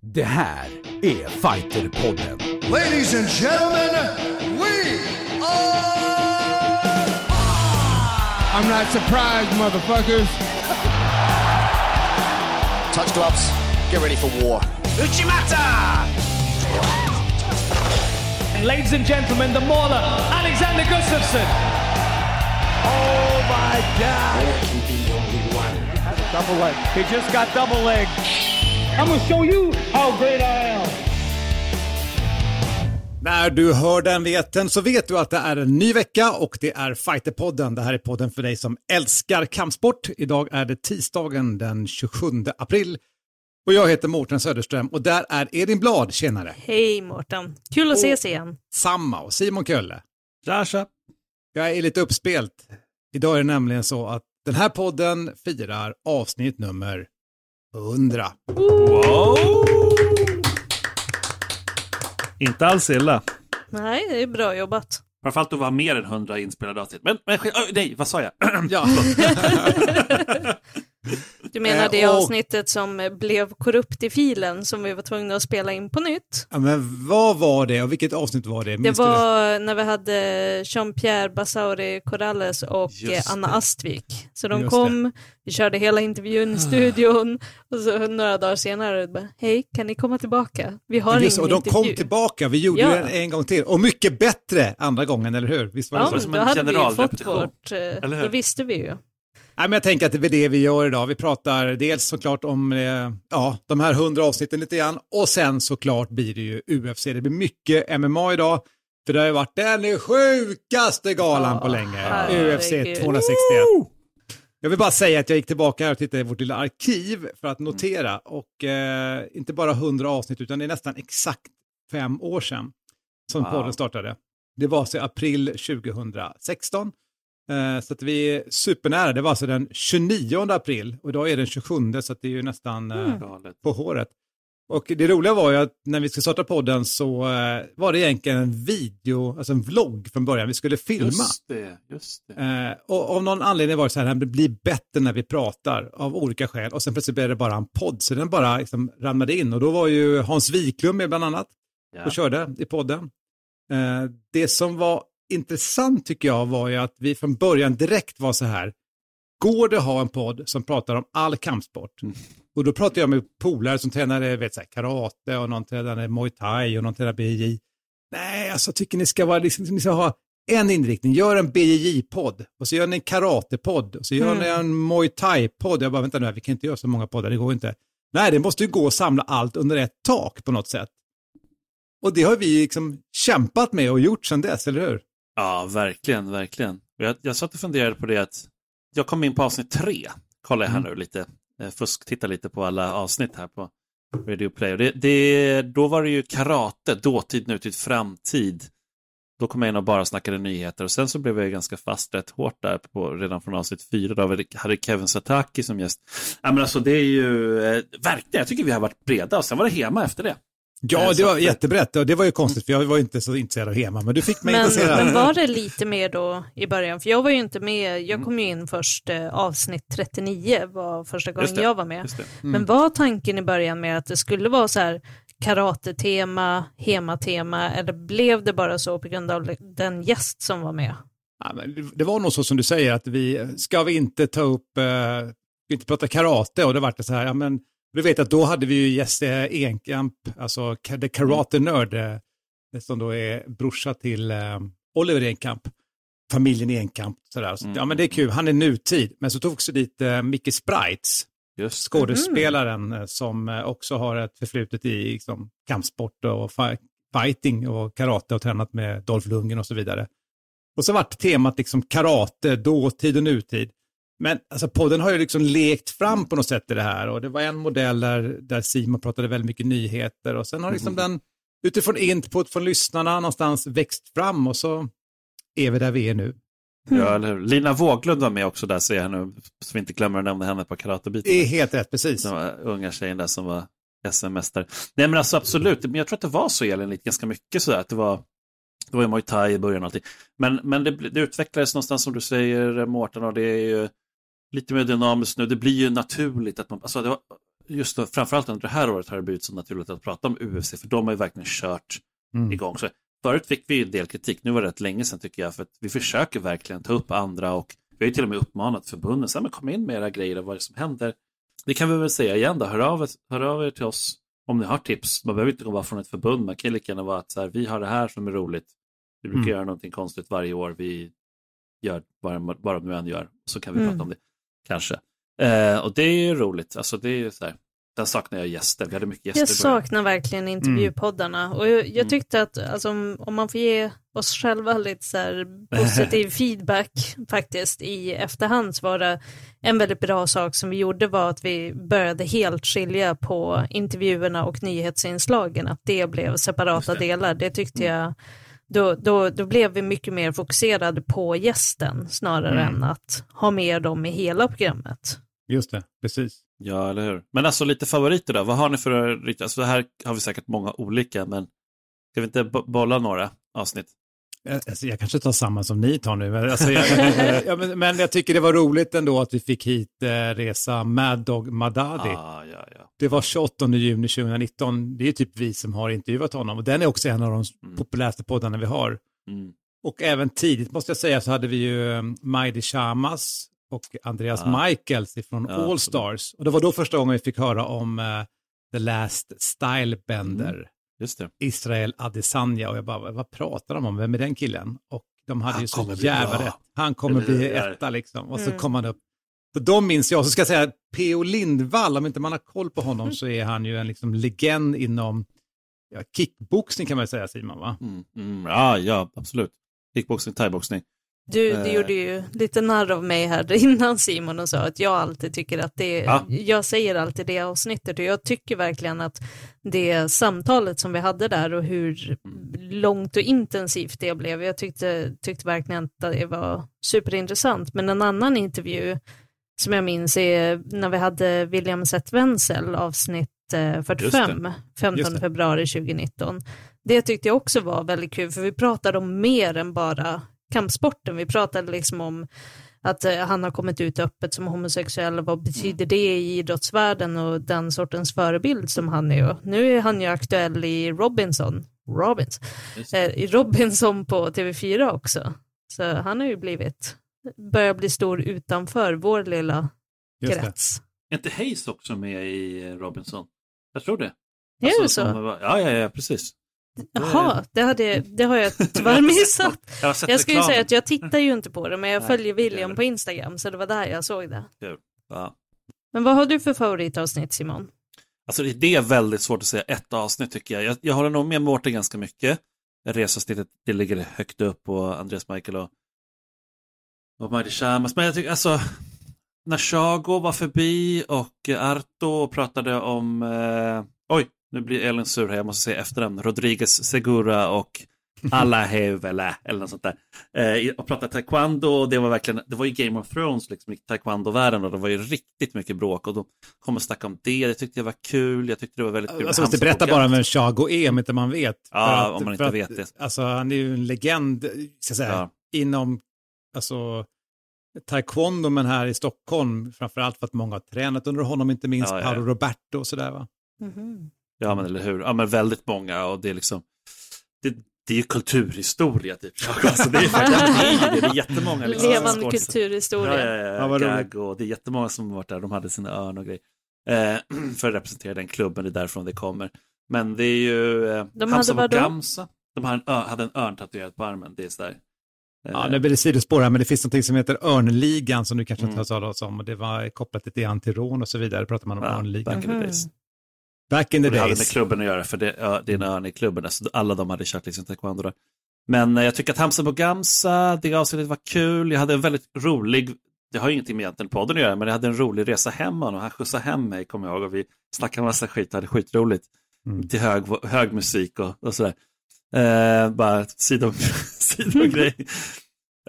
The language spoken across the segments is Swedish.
Det här är Fighterpodden. Ladies and gentlemen, we are. I'm not surprised, motherfuckers. Touch gloves. Get ready for war. Uchimata! And ladies and gentlemen, the mauler, Alexander Gustafsson. Oh my God! Double leg. He just got double leg. I'm gonna show you how great I am. När du hör den veten så vet du att det är en ny vecka och det är Fighterpodden. Det här är podden för dig som älskar kampsport. Idag är det tisdagen den 27 april och jag heter Mårten Söderström och där är Edin Blad, tjenare. Hej Mårten, kul att ses igen. Samma och Simon Kölle. Tja, tja. Jag är lite uppspelt. Idag är det nämligen så att den här podden firar avsnitt nummer 100. Inte alls illa. Nej, det är bra jobbat. Framförallt att vara mer än 100 inspelade avsnitt. Men, men nej, vad sa jag? Ja. Menar Eh, det och- avsnittet som blev korrupt i filen som vi var tvungna att spela in på nytt? ja, men vad var det och vilket avsnitt var det? Det Minns du var när vi hade Jean-Pierre Bassauri Corrales och Just eh, Anna det. Astvik. Så de Just kom, vi körde hela intervjun i studion och så några dagar senare bara, hej, kan ni komma tillbaka? Vi har Just, det, ingen och de kom intervju. tillbaka, vi gjorde Ja. den en gång till. Och mycket bättre andra gången, eller hur? Visst var det Ja, så? det som då en hade vi fått vårt, eh, eller hur? då visste vi ju. Men jag tänker att det är det vi gör idag. Vi pratar dels såklart om eh, ja, de här hundra avsnitten lite grann och sen såklart blir det ju UFC. Det blir mycket MMA idag. För det har ju varit den sjukaste galan Ja, på länge. herregud. UFC 261. Jag vill bara säga att jag gick tillbaka här och tittade i vårt lilla arkiv för att notera och eh, inte bara 100 avsnitt utan det är nästan exakt fem år sedan som Wow. podden startade. Det var alltså i april 2016. Eh, så att vi är supernära. Det var alltså den 29 april och idag är den 27 så att det är ju nästan eh, Mm. På håret. Och det roliga var ju att när vi skulle starta podden så eh, var det egentligen en video, alltså en vlogg från början. Vi skulle filma. Just det, just det. Och av någon anledning var det så här, det blir bättre när vi pratar av olika skäl. Och sen plötsligt blev det bara en podd, så den bara liksom ramlade in. Och då var ju Hans Wiklund med bland annat Ja. och körde i podden. Det som var intressant tycker jag var ju att vi från början direkt var så här, går det att ha en podd som pratar om all kampsport? Mm. Och då pratade jag med polare som tränade vet, så här, karate och någon tränade muay thai och någon tränade BJJ. Nej, alltså tycker ni ska, vara, liksom, ni ska ha en inriktning. Gör en BJJ-podd och så gör ni en karatepodd och så gör Mm. ni en muay thai-podd. Jag bara, vänta nu, här, vi kan inte göra så många poddar, det går inte. Nej, det måste ju gå att samla allt under ett tak på något sätt. Och det har vi liksom kämpat med och gjort sedan dess, eller hur? Ja, verkligen, verkligen. Jag, jag satt och funderade på det att jag kom in på avsnitt tre, kollar jag här Mm. nu lite, eh, fusk, titta lite på alla avsnitt här på Radio Play. Och det, det, då var det ju karate, dåtid, nutid, framtid. Då kom jag in och bara snackade nyheter och sen så blev jag ganska fast rätt hårt där på, redan från avsnitt fyra. Då hade Kevin Sataki som gäst. Ja, men alltså det är ju eh, verkligen, jag tycker vi har varit breda och sen var det Hema efter det. Ja, Eh, det var att- jättebrett och det var ju konstigt för jag var ju inte så intresserad av Hema, men du fick mig Men, intresserad. men var det lite mer då i början? För jag var ju inte med, jag kom ju in först eh, avsnitt 39 var första gången det, jag var med. Det. Men var tanken i början med att det skulle vara så här karate-tema, hema-tema eller blev det bara så på grund av den gäst som var med? Ja, men det- var nog så som du säger, att vi, ska vi inte ta upp, eh, vi inte prata karate och det vart det så här, ja men, du vet att då hade vi ju Jesse Enkamp, alltså The Karate Nerd, eh, som då är brorsa till eh, Oliver Enkamp, familjen Enkamp, sådär. Så, Mm. Ja men det är kul, han är nutid, men så tog också dit eh, Micke Sprites, Just skådespelaren eh, som också har ett förflutet i liksom, kampsport och fi- fighting och karate och tränat med Dolph Lundgren och så vidare. Och så vart temat liksom karate, dåtid och nutid. Men alltså, podden har ju liksom lekt fram på något sätt i det här och det var en modell där, där Simon pratade väldigt mycket nyheter och sen har liksom den utifrån input från lyssnarna någonstans växt fram och så är vi där vi är nu. Ja, eller hur? Lina Våglund var med också där, ser jag nu, så vi inte glömmer att nämna henne på karatebiten. Det är helt rätt, precis. Den var unga tjejen där som var SM-mästare. Nej men alltså absolut, men jag tror att det var så Elin, lite ganska mycket sådär, att det var det var ju Muay Thai i början och allting. Men, men det, det utvecklades någonstans som du säger Mårten och det är ju lite mer dynamiskt nu. Det blir ju naturligt att man, alltså det var, just då, framförallt under det här året har det blivit så naturligt att prata om UFC, för de har ju verkligen kört Mm. igång. Så förut fick vi ju en del kritik, nu var det rätt länge sedan tycker jag, för att vi försöker verkligen ta upp andra och vi har ju till och med uppmanat förbunden, så här, men kom in med era grejer och vad är som händer. Det kan vi väl säga igen då, hör av, hör av er till oss om ni har tips. Man behöver inte komma från ett förbund, man kan lika gärna vara att så här, vi har det här som är roligt. Vi brukar Mm. göra någonting konstigt varje år, vi gör vad, vad de nu än gör, så kan vi Mm. prata om det. Kanske. Eh, och det är ju roligt, alltså det är ju så här, där saknar jag gäster, vi hade mycket gäster Jag saknar verkligen intervjupoddarna och jag, jag Mm. tyckte att alltså, om, om man får ge oss själva lite så här positiv feedback faktiskt i efterhand så var det en väldigt bra sak som vi gjorde var att vi började helt skilja på intervjuerna och nyhetsinslagen, att det blev separata det. delar. Det tyckte Mm. jag då, då, då blev vi mycket mer fokuserade på gästen snarare Mm. än att ha med dem i hela programmet. Just det, precis. Ja, eller hur. Men alltså lite favoriter då, vad har ni för riktigt, alltså här har vi säkert många olika, men ska vi inte bo- bolla några avsnitt? Eh, Alltså, jag kanske tar samma som ni tar nu. men Alltså, jag, ja, men, men jag tycker det var roligt ändå att vi fick hit eh, resa Mad Dog Madadi. Ah, ja, ja. Det var 28 juni 2019. Det är typ vi som har intervjuat honom och den är också en av de Mm. populäraste poddarna vi har. Mm. Och även tidigt måste jag säga så hade vi ju eh, Majdi Shamas och Andreas Ja. Michaels från Ja, All Stars. Och det var då första gången vi fick höra om eh, The Last Stylebender, Mm. Just det. Israel Adesanya. Och jag bara, vad pratar de om? Vem är den killen? Och de hade Han ju så jävla rätt. Han kommer bli etta liksom. Och så Mm. kom han upp. Så de minns jag. Så ska jag säga, P.O. Lindvall, om inte man har koll på honom så är han ju en liksom legend inom ja, kickboxning kan man ju säga Simon va? Mm. Mm. Ja, ja, absolut. Kickboxning, thaiboxning. Du, Eh. du gjorde ju lite narr av mig här innan Simon och sa att jag alltid tycker att det, Ja. jag säger alltid det avsnittet och jag tycker verkligen att det samtalet som vi hade där och hur långt och intensivt det blev, jag tyckte, tyckte verkligen att det var superintressant. Men en annan intervju som jag minns är när vi hade William Seth Wenzel avsnitt eh, 45, 15 Just det. februari 2019. Det tyckte jag också var väldigt kul, för vi pratade om mer än bara kampsporten. Vi pratade liksom om att eh, han har kommit ut öppet som homosexuell, vad betyder det i idrottsvärlden och den sortens förebild som han är. Nu är han ju aktuell i Robinson, Robins, det. eh, i Robinson på TV4 också. Så han har ju blivit, börjar bli stor utanför vår lilla Just det. krets. Är inte Hayes också med i Robinson? Jag tror det. Är det Alltså, så? som var- Ja, ja, ja, precis. Jaha, det, hade, det har jag tyvärr missat. Jag Jag reklamen. säga att jag tittar ju inte på det, men jag Nej, följer William på Instagram, så det var där jag såg det. Ja. Men vad har du för favoritavsnitt Simon? Alltså det- är väldigt svårt att säga ett avsnitt tycker jag. Jag, jag håller nog med Mårten ganska mycket. Resavsnittet, det ligger högt upp och Andreas Michael och, och Mighty Shamas. Men jag tycker alltså, när Chago var förbi och Arto pratade om, eh, oj, nu blir Elin sur här, jag måste säga efternamn, Rodriguez Segura och alla Hevela eller något sånt där. Eh, och pratade taekwondo och det var verkligen, det var ju Game of Thrones liksom i taekwondo-världen och det var ju riktigt mycket bråk och de kom och snackade om det, det tyckte jag var kul, jag tyckte det var väldigt kul. Alltså, måste berätta bara vem Chago är om inte man vet. Ja, För om man inte vet det. Alltså, han är ju en legend, ska jag säga, Ja. inom alltså, taekwondo, men här i Stockholm, framförallt för att många har tränat under honom, inte minst Ja, ja, Paolo. Roberto och sådär va? Ja, men eller hur. Ja, men väldigt många och det är liksom, det, det är ju kulturhistoria typ. Alltså, det är det det. det är jättemånga. Liksom, Levande skådespelare. kulturhistoria. Ja, ja, ja, Ja, Gag och det är jättemånga som har varit där, de hade sina örn och grejer. Eh, för att representera den klubben, det är därifrån det kommer. Men det är ju eh, De Hamza hade? Gamsa, de har en, ö, hade en örn tatuerad på armen, det är sådär. Eh, Ja, nu blir det sidospår här, men det finns något som heter Örnligan som du kanske Mm. inte har talat om och det var kopplat lite grann till rån och så vidare, pratar man om ja, Örnligan. Back in the days. Det hade med klubben att göra, för det, ja, det är en örn i klubben. Alltså, alla de hade kört liksom taekwondo. Då. Men eh, jag tycker att Hamza Bogamsa, det avsnittet var kul. Jag hade en väldigt rolig, det har ju ingenting med egentligen podden att göra, men jag hade en rolig resa hem och han skjutsade hem mig, kommer jag ihåg. Och vi snackade massa skit hade skitroligt. Mm. Till hög, hög musik och, och sådär. Eh, bara sidom, sidogrej.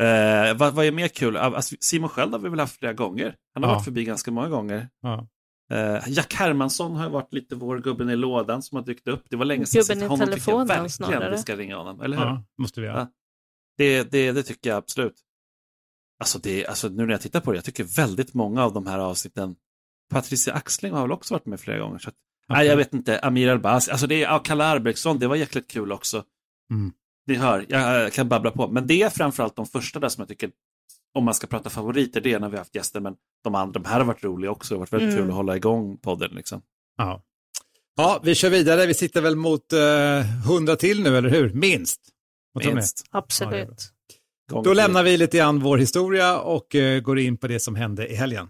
Eh, vad, vad är mer kul? Alltså, Simon själv har vi väl haft flera gånger. Han har Ja. varit förbi ganska många gånger. Ja. Eh, Jack Hermansson har ju varit lite vår gubben i lådan som har dykt upp. Det var länge sedan. Gubben så i honom jag telefonen snarare. vi ska ringa honom, eller hur? ja, måste vi göra. Ja. Det, det, det tycker jag absolut. Alltså, det, alltså nu när jag tittar på det, jag tycker väldigt många av de här avsnitten Patricia Axling har väl också varit med flera gånger. Så att, Nej, jag vet inte. Amir Albasi, alltså det är ja, Kalle Arbrektsson, det var jäkligt kul också. Mm. Ni hör, jag kan babbla på. Men det är framförallt de första där som jag tycker, om man ska prata favoriter, det är när vi har haft gäster, men de andra, de här har varit roliga också. Det har varit väldigt Mm. kul att hålla igång podden. Liksom. Ja. ja, vi kör vidare. Vi sitter väl mot eh, 100 till nu, eller hur? Minst. Minst. Absolut. Gång Då lämnar vi lite grann vår historia och eh, går in på det som hände i helgen.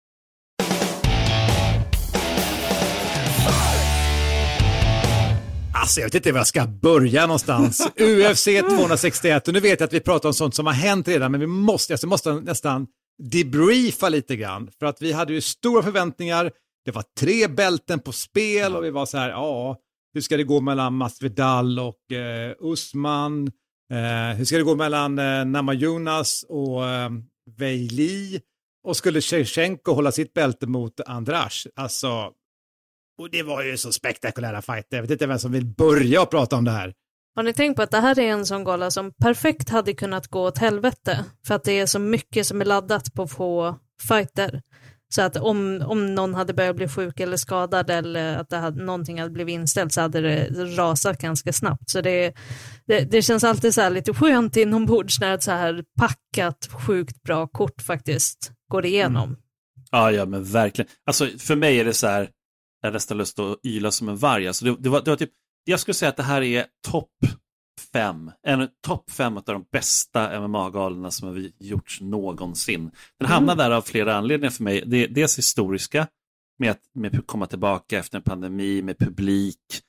Alltså jag vet inte var jag ska börja någonstans. UFC 261, och nu vet jag att vi pratar om sånt som har hänt redan, men vi måste, alltså, måste nästan debriefa lite grann. För att vi hade ju stora förväntningar, det var tre bälten på spel och vi var så här, ja, hur ska det gå mellan Masvidal och eh, Usman? Eh, hur ska det gå mellan eh, Namajunas och eh, Weili? Och skulle Shevchenko hålla sitt bälte mot Andras? Alltså, och det var ju så spektakulära fighter. Jag vet inte vem som vill börja prata om det här. Har ni tänkt på att det här är en sån gala som perfekt hade kunnat gå åt helvete för att det är så mycket som är laddat på få fighter. Så att om, om någon hade börjat bli sjuk eller skadad eller att det hade, någonting hade blivit inställt så hade det rasat ganska snabbt. Så det, det, det känns alltid så här lite skönt inombords när ett så här packat sjukt bra kort faktiskt går igenom. Ja, ja, men verkligen. Alltså, för mig är det så här, jag har nästan lust att yla som en varg. Alltså, det, det, var, det var typ, jag skulle säga att det här är topp fem, en topp fem av de bästa MMA-galorna som har gjorts någonsin. Den hamnar där av flera anledningar för mig. Det, dels historiska, med att med komma tillbaka efter en pandemi, med publik.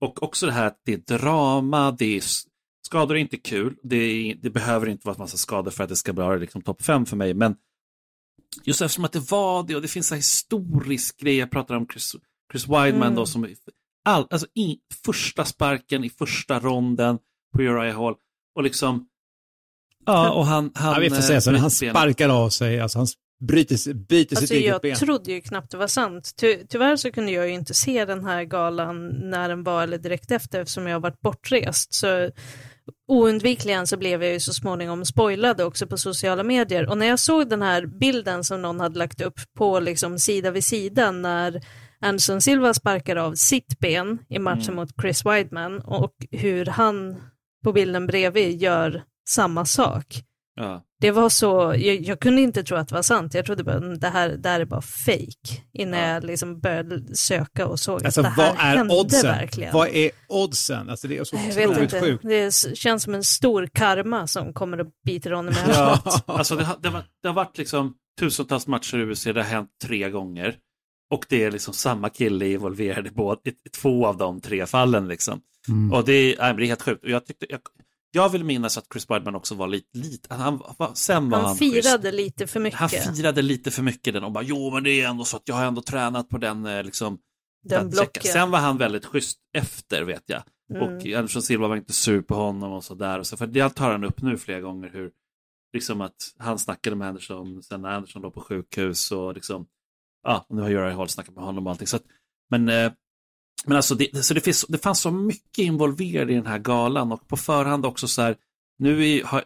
Och också det här att det är drama, det är skador är inte kul, det, är, det behöver inte vara en massa skador för att det ska vara liksom topp fem för mig, men just eftersom att det var det och det finns en historisk grej, jag pratar om Chris, Chris Weidman Mm. då som all, alltså i första sparken i första ronden på Uriah Hall och liksom ja och han, han Ja, vi får säga så, eh, han bryter benet. sparkar av sig, alltså han bryter, byter sitt Alltså eget jag ben. trodde ju knappt det var sant. Ty tyvärr så kunde jag ju inte se den här galan när den var eller direkt efter eftersom jag har varit bortrest. Så oundvikligen så blev jag ju så småningom spoilad också på sociala medier. Och när jag såg den här bilden som någon hade lagt upp på liksom sida vid sida när Anderson Silva sparkar av sitt ben i matchen mot Chris Weidman och hur han på bilden bredvid gör samma sak. Ja. Det var så, jag, jag kunde inte tro att det var sant. Jag trodde bara det här, det här är bara fake innan Ja. jag liksom började söka och såg Alltså att det här vad är hände oddsen? verkligen. Vad är oddsen? Alltså det är så jag vet inte, sjukt. det känns som en stor karma som kommer att bita honom i Ja, alltså det, har- det, har, varit- det har varit liksom tusentals matcher i UFC, det har hänt tre gånger. Och det är liksom samma kille involverad i, båda, i, i två av de tre fallen. Liksom. Mm. Och det är, nej, det är helt sjukt. Och jag, tyckte, jag, jag vill minnas att Chris Weidman också var lite, lite han, sen var han, Han firade lite för mycket, Han firade lite för mycket den och bara, jo men det är ändå så att jag har ändå tränat på den eh, liksom. den att checka." blocken. Sen var han väldigt schysst efter vet jag. Mm. Och Anderson Silva var inte sur på honom och sådär. Så, för det tar han upp nu flera gånger hur liksom att han snackade med Anderson, sen när Anderson låg på sjukhus och liksom, ja, och nu har Uriah Hall snackat med honom och allting. Så att, men, eh, men alltså, det, så det, finns, det fanns så mycket involverat i den här galan och på förhand också så här, nu är, har,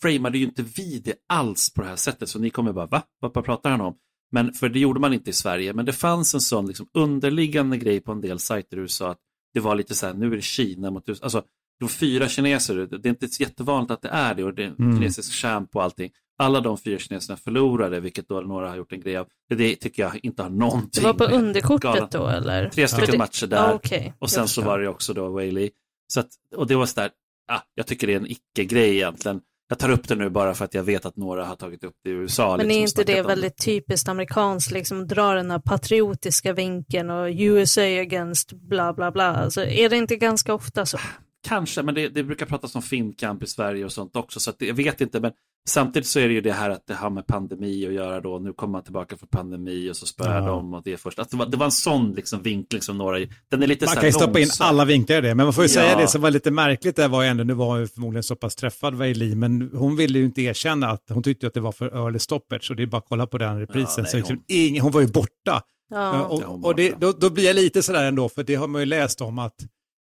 framade ju inte vi det alls på det här sättet, så ni kommer bara, va? Vad, vad pratar han om? Men, för det gjorde man inte i Sverige, men det fanns en sån liksom, underliggande grej på en del sajter i USA att det var lite så här, nu är det Kina mot USA. Alltså, det var fyra kineser, det är inte jättevanligt att det är det och det är Mm. kinesisk champ och allting. Alla de fyra kineserna förlorade, vilket då några har gjort en grej av. Det, det tycker jag inte har Det någonting var på underkortet galan. då eller? Tre stycken det- matcher där. Ja, okej. Och sen så var det också då Whaley. Så att, och det var så där, ah, jag tycker det är en icke-grej egentligen. Jag tar upp det nu bara för att jag vet att några har tagit upp det i USA. Men är liksom, inte snackat det väldigt typiskt amerikanskt, liksom dra den här patriotiska vinkeln och USA against bla bla bla. Alltså, är det inte ganska ofta så? Kanske, men det, det brukar pratas om filmkamp i Sverige och sånt också, så att det, jag vet inte, men samtidigt så är det ju det här att det har med pandemi att göra då, nu kommer man tillbaka för pandemi och så spöar Ja. de och det är först, alltså, det, var, det var en sån liksom vinkling som några, den är lite Man så kan ju stoppa in alla vinklar i det, men man får ju Ja. säga det som var lite märkligt där var ju ändå, nu var hon ju förmodligen så pass träffad Weili, men hon ville ju inte erkänna att hon tyckte att det var för early stoppage och det är bara att kolla på den reprisen. Ja, nej, så liksom hon- ingen, hon var ju borta. Ja. Ja, och och det, då, då blir jag lite sådär ändå, för det har man ju läst om att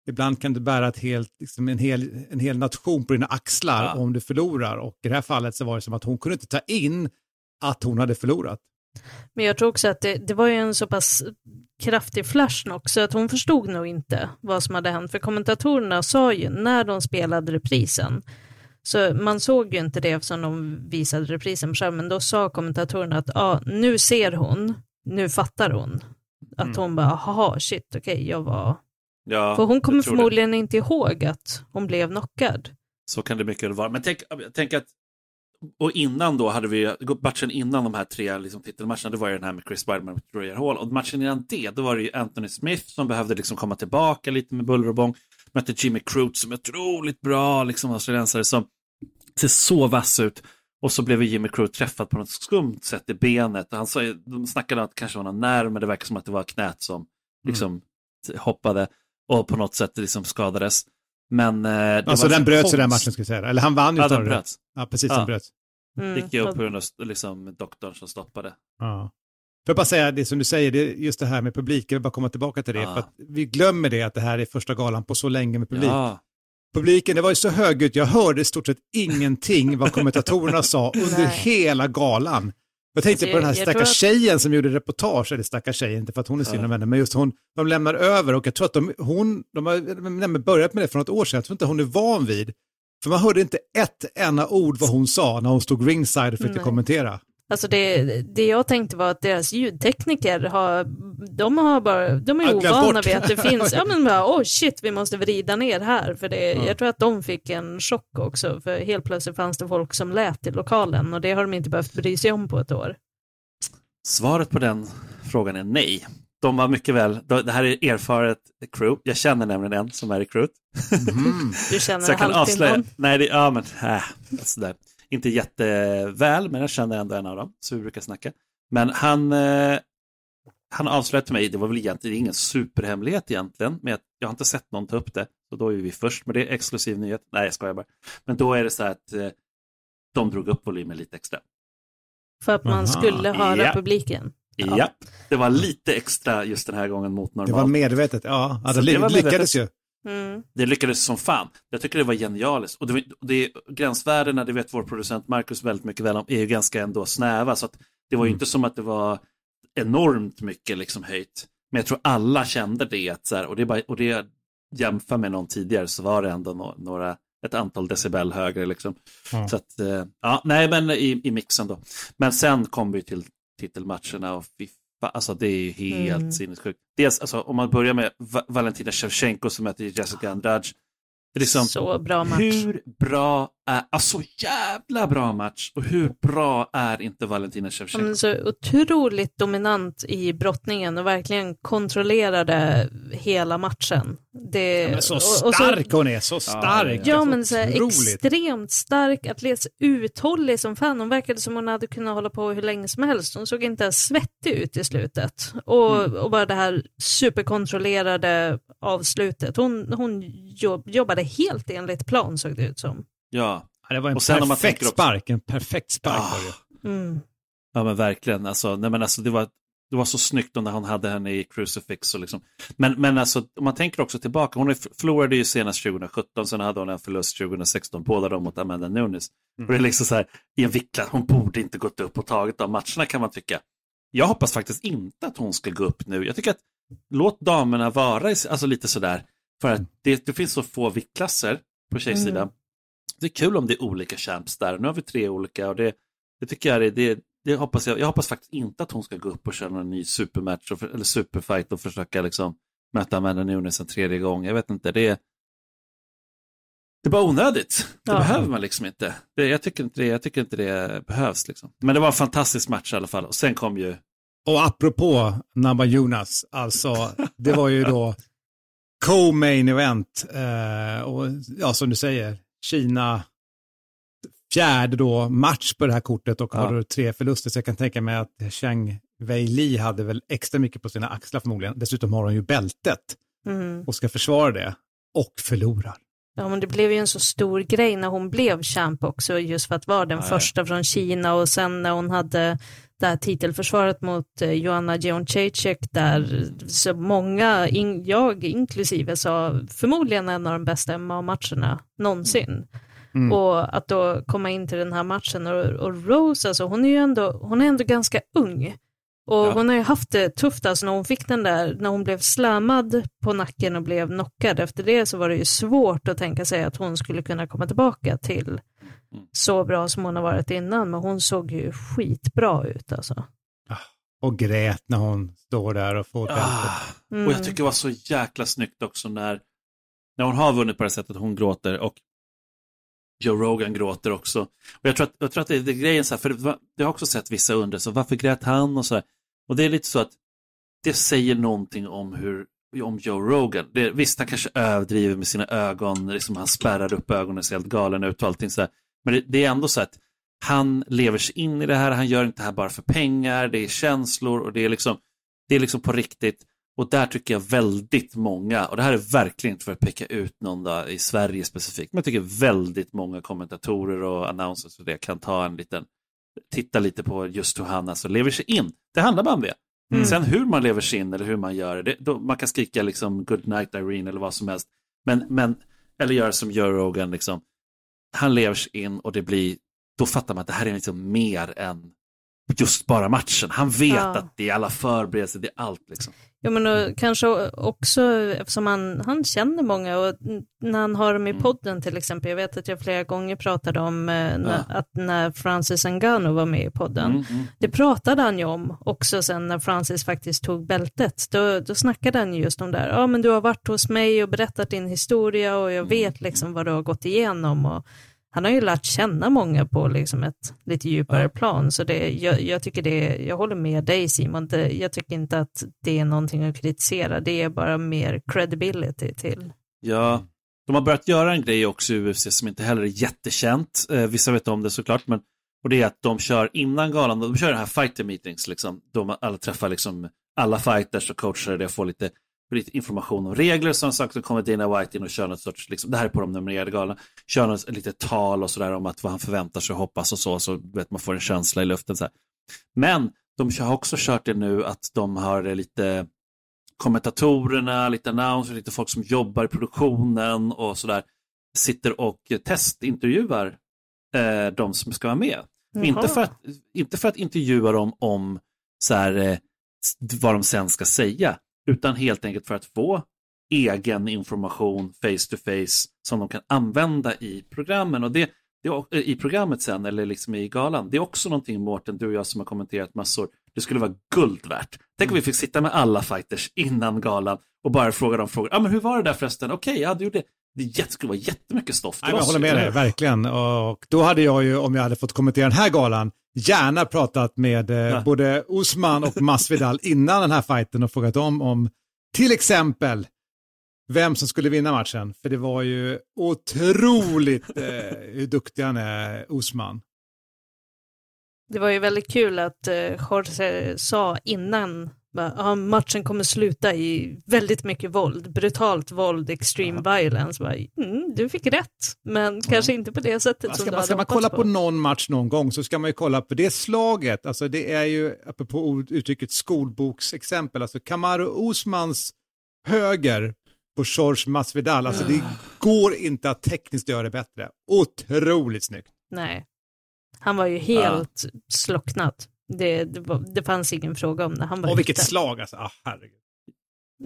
ibland kan du bära ett helt, liksom en, hel, en hel nation på dina axlar Ja. om du förlorar. Och i det här fallet så var det som att hon kunde inte ta in att hon hade förlorat. Men jag tror också att det, det var ju en så pass kraftig flash knock så att hon förstod nog inte vad som hade hänt. För kommentatorerna sa ju när de spelade reprisen, så man såg ju inte det eftersom de visade reprisen på skärmen, då sa kommentatorerna att ah, nu ser hon, nu fattar hon. Att Mm. hon bara, haha, shit, okej, jag var... Ja, För hon kommer tror det. förmodligen inte ihåg att hon blev knockad. Så kan det mycket vara. Men tänk, tänk att, och innan då hade vi, matchen innan de här tre liksom, titelmatcherna, det var ju den här med Chris Weidman och Royal Hall. Och matchen innan det, då var det ju Anthony Smith som behövde liksom komma tillbaka lite med buller och bång. Mötte Jimmy Crute som är otroligt bra, liksom australiensare som ser så vass ut. Och så blev Jimmy Crute träffad på något skumt sätt i benet. Han sa, de snackade om att det kanske var någon nerv, men det verkar som att det var knät som liksom hoppade och på något sätt liksom skadades. Men... eh, det Alltså var den så bröts i den matchen, ska jag säga. Eller han vann ju Ja, den bröts. Ja, precis, Ja. den bröts. Mm. gick ju upp på grund av liksom, doktorn som stoppade. Ja. Får jag bara säga det som du säger, det just det här med publik, jag vill bara komma tillbaka till det, Ja. för att vi glömmer det att det här är första galan på så länge med publik. Ja, Publiken, det var ju så högljutt, jag hörde i stort sett ingenting vad kommentatorerna sa under Nej. hela galan. Jag tänkte Alltså, på den här stackars att- tjejen som gjorde reportage, eller stackars tjejen, inte för att hon är synd om henne, men just hon, de lämnar över och jag tror att de, hon, de har nämligen börjat med det för något år sedan, jag tror inte hon är van vid, för man hörde inte ett enda ord vad hon sa när hon stod ringside och försökte Nej. kommentera. Alltså det, det jag tänkte var att deras ljudtekniker har, de har bara, de är ovana vid att det finns, ja men bara, oh shit, vi måste vrida ner här, för det, Ja. jag tror att de fick en chock också, för helt plötsligt fanns det folk som lät i lokalen och det har de inte behövt bry sig om på ett år. svaret på den frågan är nej. De var mycket väl, det här är erfaret crew, jag känner nämligen en som är i crewet. Du känner Så jag kan avslöja, halvtimmen. nej det, ja men, äh, sådär. Inte jätteväl, men jag känner ändå en av dem, så vi brukar snacka. Men han, eh, han avslöjade till mig, det var väl egentligen ingen superhemlighet egentligen, men jag, jag har inte sett någon ta upp det, så då är vi först med det, exklusiv nyhet. Nej, jag skojar bara. Men då är det så här att eh, de drog upp volymen lite extra. För att man Aha. skulle höra Ja. publiken. Ja. det var lite extra just den här gången mot Det var normalt. medvetet, ja, ja Så det, det var lyckades medvetet. ju. Mm. Det lyckades som fan. Jag tycker det var genialiskt. Och det, det, gränsvärdena, det vet vår producent Marcus väldigt mycket väl om, är ju ganska ändå snäva. Så att det var ju inte som att det var enormt mycket liksom höjt. Men jag tror alla kände det. Att så här, och det, är bara, och det jämför med någon tidigare så var det ändå no, några, ett antal decibel högre. Liksom. Ja. Så att, eh, ja, nej men i, i mixen då. Men sen kom vi till titelmatcherna och fy alltså det är ju helt Mm. sinnessjukt. Dels, alltså, om man börjar med Va- Valentina Shevchenko som möter Jessica Andrade. Liksom, Så bra match. hur bra är, alltså jävla bra match. Och hur bra är inte Valentina Shevchenko? så otroligt dominant i brottningen och verkligen kontrollerade hela matchen. Det, Ja, men så och- och stark hon är, så stark. Ja, men så här, extremt stark, atlet, uthållig som fan. Hon verkade som hon hade kunnat hålla på hur länge som helst. Hon såg inte ens svettig ut i slutet. Och, Mm. och bara det här superkontrollerade avslutet. Hon, hon jobb, jobbade helt enligt plan såg det ut som. Ja. Ja, det var en Och sen om man perfekt också- spark, en perfekt spark Ah. var det. Mm. Ja men verkligen, alltså, nej, men alltså, det, var, det var så snyggt när hon hade henne i Crucifix. Och liksom. men, men alltså, om man tänker också tillbaka, hon är- förlorade ju senast 2017, sen hade hon en förlust 2016, båda dem mot Amanda Nunes. Och det är liksom så här, i en viktklass, hon borde inte gått upp och tagit de matcherna kan man tycka. Jag hoppas faktiskt inte att hon ska gå upp nu. Jag tycker att låt damerna vara alltså lite sådär, för att det, det finns så få viktklasser på tjejsidan. Mm. Det är kul om det är olika champs där. Nu har vi tre olika och det, det tycker jag är, det, det hoppas jag, jag hoppas faktiskt inte att hon ska gå upp och köra en ny supermatch och, eller superfight och försöka liksom möta Amanda Nunes en tredje gång. Jag vet inte, det är det är bara onödigt. Det Ja. behöver man liksom inte. Det, jag, tycker inte det, jag tycker inte det behövs. Liksom. Men det var en fantastisk match i alla fall. Och sen kom ju, Och apropå Namba Jonas, alltså det var ju då co-main event. Eh, och ja, som du säger, Kina fjärde då match på det här kortet och har Ja. då tre förluster. Så jag kan tänka mig att Cheng Wei Li hade väl extra mycket på sina axlar förmodligen. Dessutom har hon ju bältet Mm. och ska försvara det. Och förlorar. Ja, men det blev ju en så stor grej när hon blev champ också, just för att vara den Ja, ja. första från Kina och sen när hon hade det här titelförsvaret mot eh, Joanna Jędrzejczyk där så många, in, jag inklusive, sa förmodligen en av de bästa MMA-matcherna någonsin. Mm. Och att då komma in till den här matchen och, och Rose, alltså hon är ju ändå, hon är ändå ganska ung. Och Ja. hon har ju haft det tufft, alltså när hon fick den där, när hon blev slammad på nacken och blev knockad, efter det så var det ju svårt att tänka sig att hon skulle kunna komma tillbaka till så bra som hon har varit innan, men hon såg ju skitbra ut alltså. Och grät när hon står där och får. Ah, Mm. och jag tycker det var så jäkla snyggt också när, när hon har vunnit på det sättet, hon gråter och Joe Rogan gråter också. Och jag tror att, jag tror att det är det är grejen så här, för det, jag har också sett vissa undra, så varför grät han och så här. Och det är lite så att det säger någonting om hur om Joe Rogan. Det, visst, han kanske överdriver med sina ögon, liksom han spärrar upp ögonen, ser helt galen ut och allting så här. Men det, det är ändå så att han lever sig in i det här, han gör inte det här bara för pengar, det är känslor och det är liksom, det är liksom på riktigt. Och där tycker jag väldigt många, och det här är verkligen inte för att peka ut någon då, i Sverige specifikt, men jag tycker väldigt många kommentatorer och annonsers och det kan ta en liten, titta lite på just hur han alltså lever sig in. Det handlar bara om det. Mm. Sen hur man lever sig in eller hur man gör det, då, man kan skrika liksom good night Irene eller vad som helst. Men, men eller göra som Joe Rogan, liksom. Han lever sig in och det blir, då fattar man att det här är liksom mer än just bara matchen. Han vet Ja. att det är alla förberedelser, det är allt liksom. Ja, men och kanske också eftersom han, han känner många och när han har dem i Mm. podden till exempel. Jag vet att jag flera gånger pratade om eh, när, Ja. att när Francis Ngannou var med i podden. Mm, mm. Det pratade han ju om också sen när Francis faktiskt tog bältet. Då, då snackade han ju just om det här. Ja, men du har varit hos mig och berättat din historia och jag Mm. vet liksom vad du har gått igenom. Och han har ju lärt känna många på liksom ett lite djupare Ja. plan. Så det, jag, jag tycker det, jag håller med dig Simon. Det, jag tycker inte att det är någonting att kritisera. Det är bara mer credibility till. Ja, de har börjat göra en grej också i UFC som inte heller är jättekänt. Eh, vissa vet om det såklart, men och det är att de kör innan galan, de kör det här fighter meetings, liksom, de alla träffar liksom alla fighters och coachar det och får lite, lite information om regler som sagt, så kommer Dana White in och kör något sorts, liksom, det här är på de numrerade galorna, kör något lite tal och sådär om att vad han förväntar sig och hoppas och så, så vet man får en känsla i luften. Så här. Men de har också kört det nu att de har lite kommentatorerna, lite annonsers, lite folk som jobbar i produktionen och sådär sitter och testintervjuar eh, de som ska vara med. Inte för, att, inte för att intervjua dem om så här, eh, vad de sen ska säga, utan helt enkelt för att få egen information face to face som de kan använda i programmen. Och det, det, I programmet sen, eller liksom i galan, det är också någonting Mårten, du och jag som har kommenterat massor, det skulle vara guld värt. Tänk om vi fick sitta med alla fighters innan galan och bara fråga dem frågor. Ah, men hur var det där förresten? Okej, ja, du gjorde det. Det skulle vara jättemycket stoff. Nej, jag håller med dig, verkligen. Och då hade jag ju, om jag hade fått kommentera den här galan, gärna pratat med eh, Ja. både Osman och Masvidal innan den här fighten och frågat om, om till exempel vem som skulle vinna matchen. För det var ju otroligt eh, hur duktig han är, Osman. Det var ju väldigt kul att eh, Jorge sa innan ja, matchen kommer sluta i väldigt mycket våld, brutalt våld, extreme violence. Bara, mm, du fick rätt, men kanske inte på det sättet som Ska, du man, ska man kolla på. på någon match någon gång så ska man ju kolla på det slaget. Alltså det är ju, apropå uttrycket skolboksexempel, alltså Kamaru Osmans höger på George Masvidal, alltså det går inte att tekniskt göra det bättre. Otroligt snyggt. Nej, han var ju helt slocknad. Det, det, var, det fanns ingen fråga om det. Han var Och vilket ute. slag alltså, ah, herregud.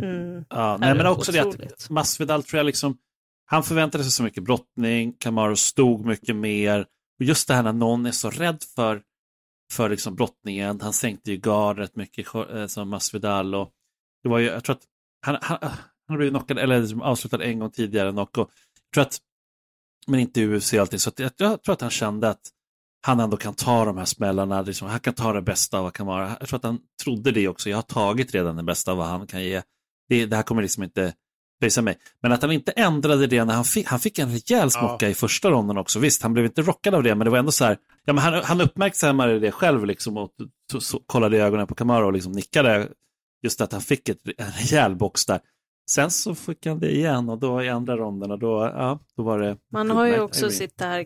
Mm. Ja, det nej, men också det otroligt. att Masvidal tror jag liksom, han förväntade sig så mycket brottning, Kamaru stod mycket mer. Och just det här när någon är så rädd för, för liksom brottningen, han sänkte ju gard rätt mycket eh, som Masvidal och det var ju, jag tror att han, han, han blev knockad, eller liksom avslutad en gång tidigare knock och jag tror att, men inte i UFC alltid, så att jag, jag tror att han kände att han ändå kan ta de här smällarna, liksom, han kan ta det bästa av vad Kamaru, jag tror att han trodde det också, jag har tagit redan det bästa av vad han kan ge. Det, det här kommer liksom inte facea mig. Men att han inte ändrade det när han fick, han fick en rejäl smocka i första ronden också. Visst, han blev inte rockad av det, men det var ändå så här, ja, men han, han uppmärksammade det själv liksom och så, så, kollade i ögonen på Kamara och liksom nickade. Just att han fick ett, en rejäl box där. Sen så fick han det igen och då i andra ronden och då, ja, då var det... Man har ju också sitt det här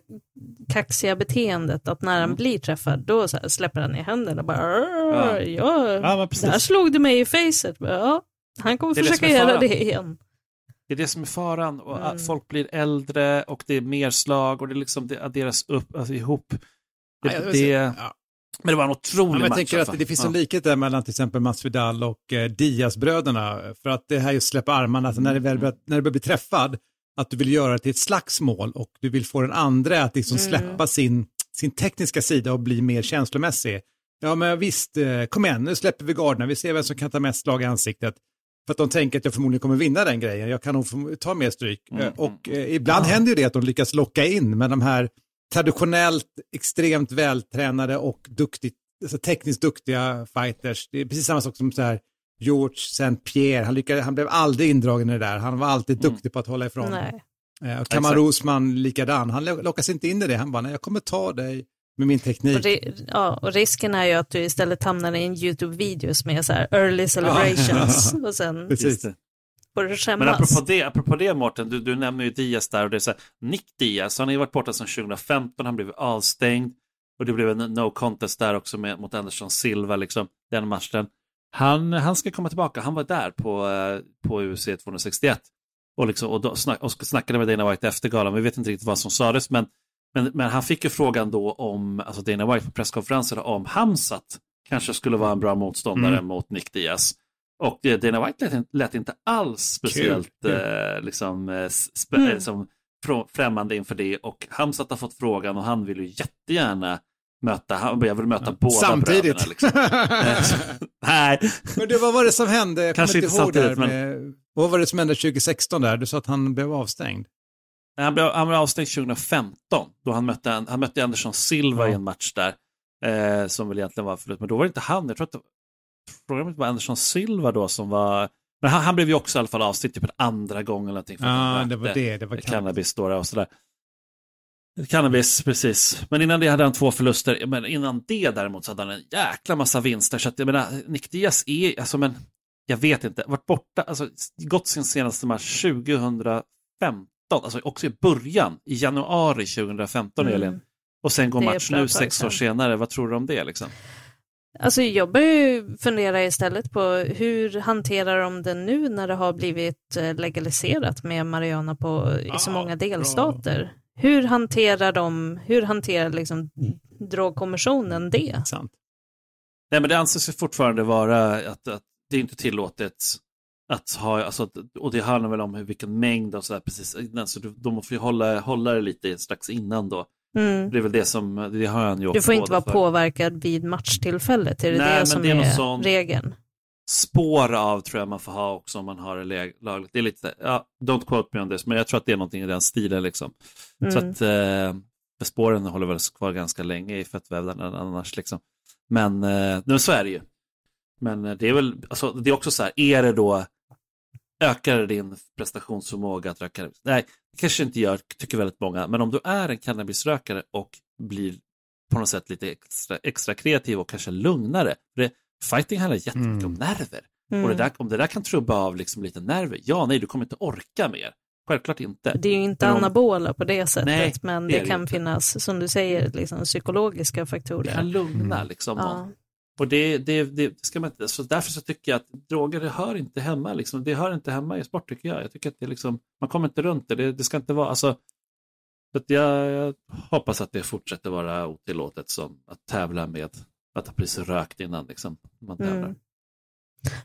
kaxiga beteendet att när han mm. blir träffad då så släpper han i händerna och bara ja. ja, ja där slog du mig i facet. Ja, han kommer försöka göra det igen. Det är det som är faran och mm. att folk blir äldre och det är mer slag och det liksom det adderas upp, alltså ihop. Det, ja, det, ja. Men det var en otrolig ja, match. Jag tänker att det finns en likhet där mellan till exempel Masvidal och eh, Diaz-bröderna. För att det här just släppa armarna, alltså när, det väl, när det börjar bli träffad, att du vill göra det till ett slagsmål och du vill få den andra att liksom mm. släppa sin, sin tekniska sida och bli mer känslomässig. Ja men visst, eh, kom igen, nu släpper vi garderna, vi ser vem som kan ta mest slag i ansiktet. För att de tänker att jag förmodligen kommer vinna den grejen, jag kan nog ta mer stryk. Mm. Eh, och eh, ibland ja. händer ju det att de lyckas locka in med de här traditionellt extremt vältränade och duktigt, alltså tekniskt duktiga fighters. Det är precis samma sak som så här George St. Pierre, han, lyckade, han blev aldrig indragen i det där, han var alltid mm. duktig på att hålla ifrån. Nej. Eh, och Kamar Rosman likadan, han lockas inte in i det, han bara, nej jag kommer ta dig med min teknik. Och, ja, och risken är ju att du istället hamnar i en YouTube-video som är så här early celebrations och sen Precis du skämmas. Men apropå det, apropå det Mårten, du, du nämner ju Diaz där och det är så här, Nick Diaz, han har ju varit borta sedan 2015, han blev avstängd och det blev en no contest där också med, mot Anderson Silva, liksom, den matchen. Han, han ska komma tillbaka, han var där på, eh, på UFC 261 och, liksom, och, då snack, och snackade med Dana White efter galan, vi vet inte riktigt vad som sades, men, men, men han fick ju frågan då om, alltså Dana White på presskonferensen, om Hamsat kanske skulle vara en bra motståndare mm. mot Nick Diaz. Och Dana White lät, lät inte alls speciellt eh, liksom, eh, spe, mm. liksom, främmande inför det och Hamzat har fått frågan och han vill ju jättegärna möta, han, jag vill möta ja. båda Samtidigt. bröderna. Liksom. Nej. Men du, vad var det som hände? Jag Kanske inte ihåg där med, Vad var det som hände 2016 där? Du sa att han blev avstängd. Han blev, han blev avstängd 2015 då han mötte, han mötte Anderson Silva ja. i en match där. Eh, som väl egentligen var förlust, men då var det inte han, jag tror att det, frågan var Anderson Silva då som var men han, han blev ju också i alla fall avstängd typ en andra gång eller någonting. För ja, det var det. Det var cannabis då och sådär. Cannabis, precis. Men innan det hade han två förluster. Men innan det däremot så hade han en jäkla massa vinster. Så att jag menar, Nick Diaz är, alltså men, jag vet inte, varit borta, alltså gått sin senaste match 2015, alltså också i början, i januari 2015 mm. Elin. Och sen går match nu sex år senare, vad tror du om det liksom? Alltså jag börjar ju fundera istället på hur hanterar de det nu när det har blivit eh, legaliserat med Mariana på, i så många delstater? Bra. Hur hanterar de, hur hanterar liksom drogkommissionen det? Sant. Nej men det anses fortfarande vara att, att det är inte tillåtet att ha, alltså, och det handlar väl om vilken mängd och sådär precis innan, så de måste ju hålla, hålla det lite strax innan då. Mm. Det är väl det som, det har han ju Du får inte vara för. påverkad vid matchtillfället, är det Nej, det som det är, är regeln? Spår av tror jag man får ha också om man har det lagligt. Det är lite, ja, don't quote me on this, men jag tror att det är någonting i den stilen liksom. Mm. Så att eh, spåren håller väl kvar ganska länge i fettvävnaden annars liksom. Men eh, nu så är det ju. Men eh, det är väl, alltså det är också så här, är det då ökar din prestationsförmåga att röka? Nej, kanske inte gör, tycker väldigt många, men om du är en cannabisrökare och blir på något sätt lite extra, extra kreativ och kanske lugnare. För det, fighting handlar jättemycket mm. om nerver. Mm. Och det där, om det där kan trubba av liksom lite nerver, ja, nej, du kommer inte orka mer. Självklart inte. Det är ju inte om... anabola på det sättet, nej, men det, det kan det finnas, som du säger, liksom, psykologiska faktorer. Det kan lugna mm. liksom. Ja. Och det, det, det, ska man inte, så därför så tycker jag att droger det hör inte hemma, liksom. det hör inte hemma i sport tycker jag. Jag tycker att det liksom, man kommer inte runt det, det, det ska inte vara, alltså, så att jag, jag, hoppas att det fortsätter vara otillåtet som att tävla med att ha precis rökt innan liksom, man tävlar. Mm.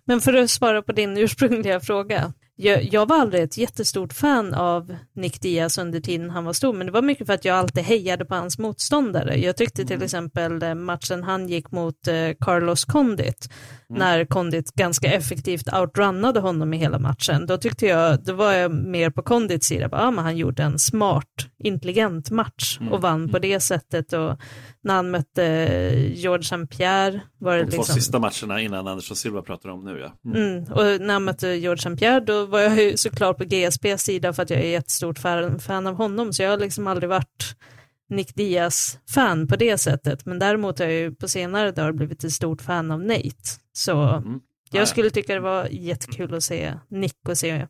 Men för att svara på din ursprungliga fråga, jag, jag, var aldrig ett jättestort fan av Nick Diaz under tiden han var stor, men det var mycket för att jag alltid hejade på hans motståndare. Jag tyckte till mm. exempel eh, matchen han gick mot eh, Carlos Condit, mm. när Condit ganska effektivt outrunnade honom i hela matchen. Då tyckte jag, då var jag mer på Condits sida, bara, ja, men han gjorde en smart, intelligent match och mm. vann på mm. det sättet. Och när han mötte George St. Pierre. Var det De två liksom... sista matcherna innan Andersson Silva pratar om nu ja. Mm. Mm. Och när han mötte George St. Pierre då var jag ju såklart på GSPs sida för att jag är jättestort fan, fan av honom, så jag har liksom aldrig varit Nick Diaz-fan på det sättet, men däremot har jag ju på senare dagar blivit ett stort fan av Nate. Så Mm. jag skulle tycka det var jättekul att se Nick och se,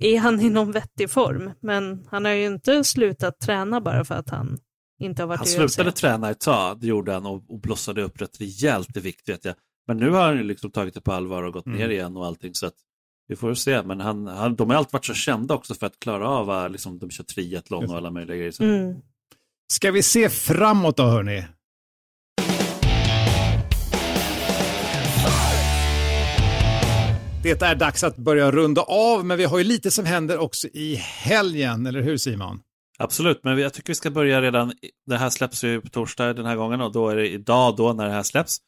är han i någon vettig form? Men han har ju inte slutat träna bara för att han inte har varit Han i UFC. slutade träna ett tag, det gjorde han, och, och blossade upp rätt rejält i vikt vet jag. Men nu har han ju liksom tagit det på allvar och gått Mm. ner igen och allting. Så att vi får se. Men han, han, de har alltid varit så kända också för att klara av, liksom, de kör triathlon och alla möjliga grejer. Så. Mm. Ska vi se framåt då hörni? Det är dags att börja runda av, men vi har ju lite som händer också i helgen, eller hur Simon? Absolut, men jag tycker vi ska börja redan, det här släpps ju på torsdag den här gången och då är det idag då när det här släpps.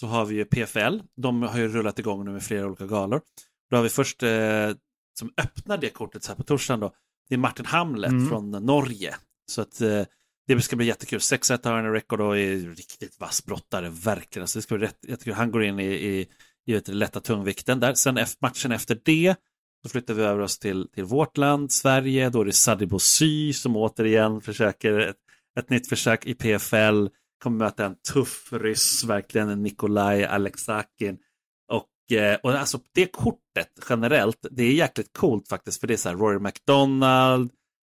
Så har vi ju PFL, de har ju rullat igång nu med flera olika galor. Då har vi först, eh, som öppnar det kortet så här på torsdagen då, det är Martin Hamlet Mm. från Norge. Så att eh, det ska bli jättekul. 6-1 har han i record och är riktigt vass brottare, verkligen. Så det ska bli rätt, jättekul. Han går in i, i, i vet, lätta tungvikten där. Sen efter, matchen efter det så flyttar vi över oss till, till vårt land, Sverige. Då är det Sadibou Sy som återigen försöker ett, ett nytt försök i PFL. Kommer möta en tuff ryss, verkligen en Nikolaj Alexakin. Och, eh, och alltså det kortet generellt, det är jäkligt coolt faktiskt, för det är så här Rory McDonald,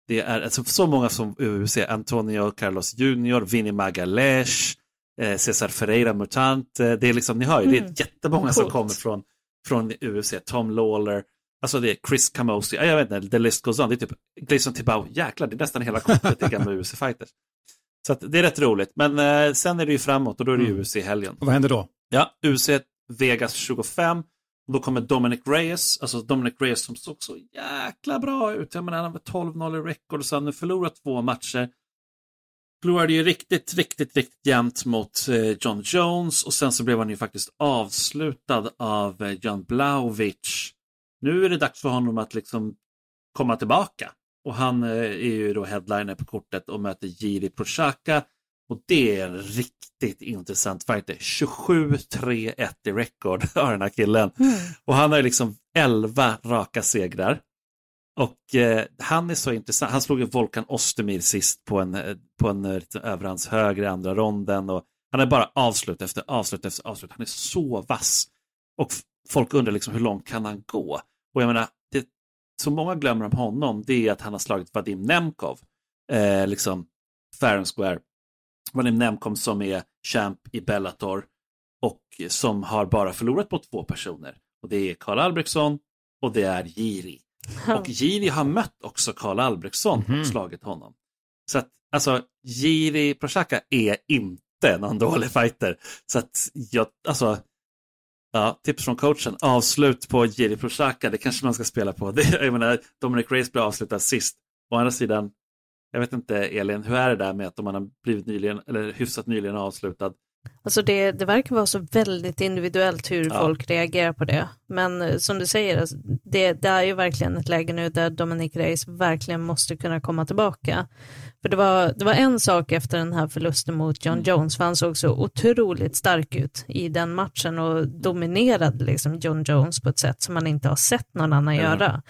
det är alltså så många som UFC, Antonio Carlos Jr, Vinny Magalhaes, eh, Cesar Ferreira Mutant, eh, det är liksom, ni hör ju, det är Mm. jättemånga som Coolt. kommer från, från UFC, Tom Lawler, alltså det är Chris Camosi, ja, jag vet inte, the list goes on, det är typ Gleison Tibau, jäklar, det är nästan hela kortet i gamla UFC-fighters. Så det är rätt roligt, men eh, sen är det ju framåt och då är det Mm. UFC i helgen. Och vad händer då? Ja, UFC Vegas 25. Och då kommer Dominic Reyes, alltså Dominic Reyes som såg så jäkla bra ut. Jag menar, han var 12-0 i record och så har han nu förlorat två matcher. Förlorade ju riktigt, riktigt, riktigt jämnt mot eh, John Jones och sen så blev han ju faktiskt avslutad av eh, John Blaovic. Nu är det dags för honom att liksom komma tillbaka. Och han eh, är ju då headliner på kortet och möter Jiri Prochaka. Och det är en riktigt intressant fighter. 27-3-1 i record har den här killen. Och han har ju liksom 11 raka segrar. Och eh, han är så intressant. Han slog ju Volkan Ostermir sist på en, eh, på en eh, lite överhandshöger i andra ronden. Och han är bara avslut efter avslut efter avslut. Han är så vass. Och folk undrar liksom hur långt kan han gå? Och jag menar, det, så många glömmer om honom, det är att han har slagit Vadim Nemkov. Eh, liksom fair and square. Vadim Nemkov som är champ i Bellator och som har bara förlorat på två personer. Och det är Karl Albrektsson och det är Jiri. Och Jiri har mött också Karl Albrektsson Mhm. och slagit honom. Så att alltså Jiri Prochaka är inte någon dålig fighter. Så att jag, alltså, ja, tips från coachen, avslut på Jiri Prochaka, det kanske man ska spela på. Det, jag menar, Dominic Reyes blev avslutad sist. Å andra sidan, jag vet inte Elin, hur är det där med att om man har blivit nyligen, eller hyfsat nyligen avslutad, Alltså det, det verkar vara så väldigt individuellt hur Ja. folk reagerar på det. Men eh, som du säger, alltså, det, det är ju verkligen ett läge nu där Dominic Reyes verkligen måste kunna komma tillbaka. För det var, det var en sak efter den här förlusten mot John Jones, för han såg så otroligt stark ut i den matchen och dominerade liksom John Jones på ett sätt som man inte har sett någon annan Ja. göra.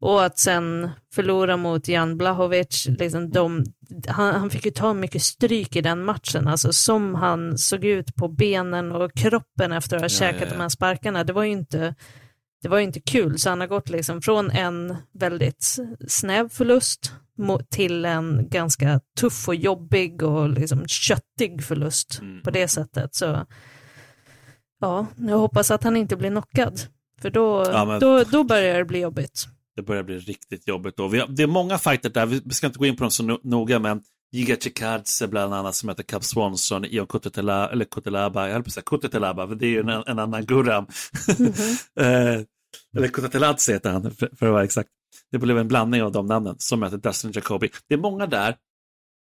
Och att sen förlora mot Jan Blahovic, liksom de, han, han fick ju ta mycket stryk i den matchen, alltså som han såg ut på benen och kroppen efter att ha Ja, käkat ja, ja. de här sparkarna, det var ju inte, det var inte kul, så han har gått liksom från en väldigt snäv förlust till en ganska tuff och jobbig och liksom köttig förlust Mm. på det sättet. Så ja, jag hoppas att han inte blir knockad, för då, Ja, men- då, då börjar det bli jobbigt. Det börjar bli riktigt jobbigt då. Har, det är många fighter där, vi ska inte gå in på dem så no noga, men Giga Chikadze bland annat som heter Cap Swanson, Ion Kutetelaba, eller Kutelaba, jag höll på att säga Kutetelaba, för det är ju en, en annan Guram. eh, eller Kuteteladze heter han, för, för att vara exakt. Det blev en blandning av de namnen som möter Dustin Jacoby. Det är många där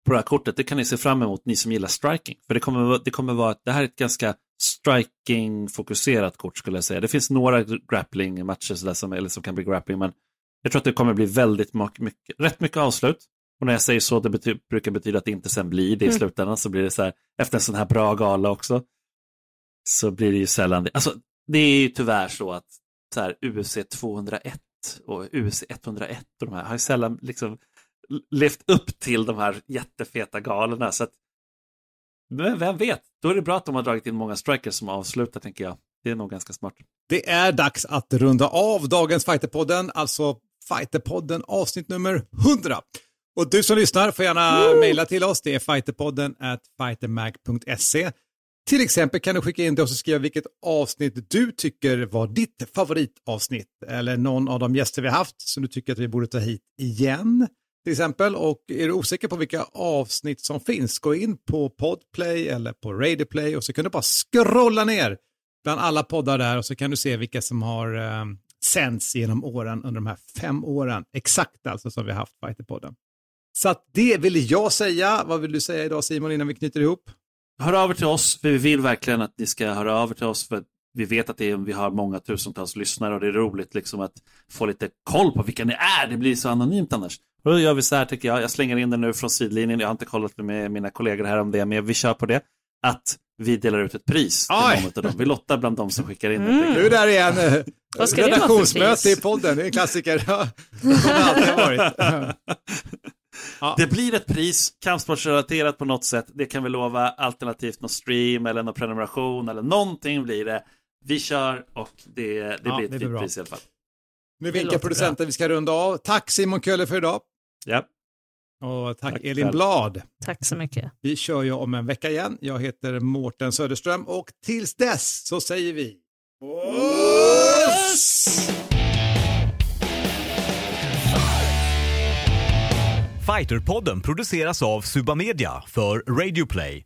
på det här kortet, det kan ni se fram emot, ni som gillar striking. För det kommer, det kommer vara, det här är ett ganska striking-fokuserat kort skulle jag säga. Det finns några grappling-matcher som, eller som kan bli grappling, men jag tror att det kommer bli väldigt mycket, rätt mycket avslut. Och när jag säger så, det bety brukar betyda att det inte sen blir det i Mm. slutändan, så blir det så här, efter en sån här bra gala också, så blir det ju sällan det. Alltså, det är ju tyvärr så att så här, UFC 201 och UFC 101 och de här har ju sällan liksom levt upp till de här jättefeta galorna. Så att, men vem vet, då är det bra att de har dragit in många strikers som avslutar tänker jag. Det är nog ganska smart. Det är dags att runda av dagens Fighterpodden, alltså Fighterpodden avsnitt nummer 100. Och du som lyssnar får gärna mejla till oss, det är fighterpodden at fightermag.se. Till exempel kan du skicka in det och skriva vilket avsnitt du tycker var ditt favoritavsnitt eller någon av de gäster vi haft som du tycker att vi borde ta hit igen. Till exempel, och är du osäker på vilka avsnitt som finns, gå in på Podplay eller på Radioplay och så kan du bara scrolla ner bland alla poddar där och så kan du se vilka som har eh, sänds genom åren under de här fem åren. Exakt alltså som vi har haft Fighterpodden. Så att det ville jag säga. Vad vill du säga idag Simon innan vi knyter ihop? Hör av er till oss, för vi vill verkligen att ni ska höra av er till oss. För vi vet att det är, vi har många tusentals lyssnare och det är roligt liksom att få lite koll på vilka ni är. Det blir så anonymt annars. Och då gör vi så här tycker jag. Jag slänger in det nu från sidlinjen. Jag har inte kollat med mina kollegor här om det, men vi kör på det. Att vi delar ut ett pris till Oj. någon av dem. Vi lottar bland dem som skickar in Mm. Nu är där igen. Vad ska det Redaktionsmöte i podden, det är en klassiker. Det det. Ja. Det blir ett pris, kampsportsrelaterat på något sätt. Det kan vi lova, alternativt någon stream eller någon prenumeration eller någonting blir det. Vi kör och det, det Ja, blir det ett blir fint bra. pris i alla fall. Nu vinkar producenten, vi ska runda av. Tack Simon Kölle för idag. Ja. Och tack, Tack Elin själv. Blad. Tack så mycket. Vi kör ju om en vecka igen. Jag heter Mårten Söderström och tills dess så säger vi Puss! Fighterpodden produceras av Subamedia för Radio Play.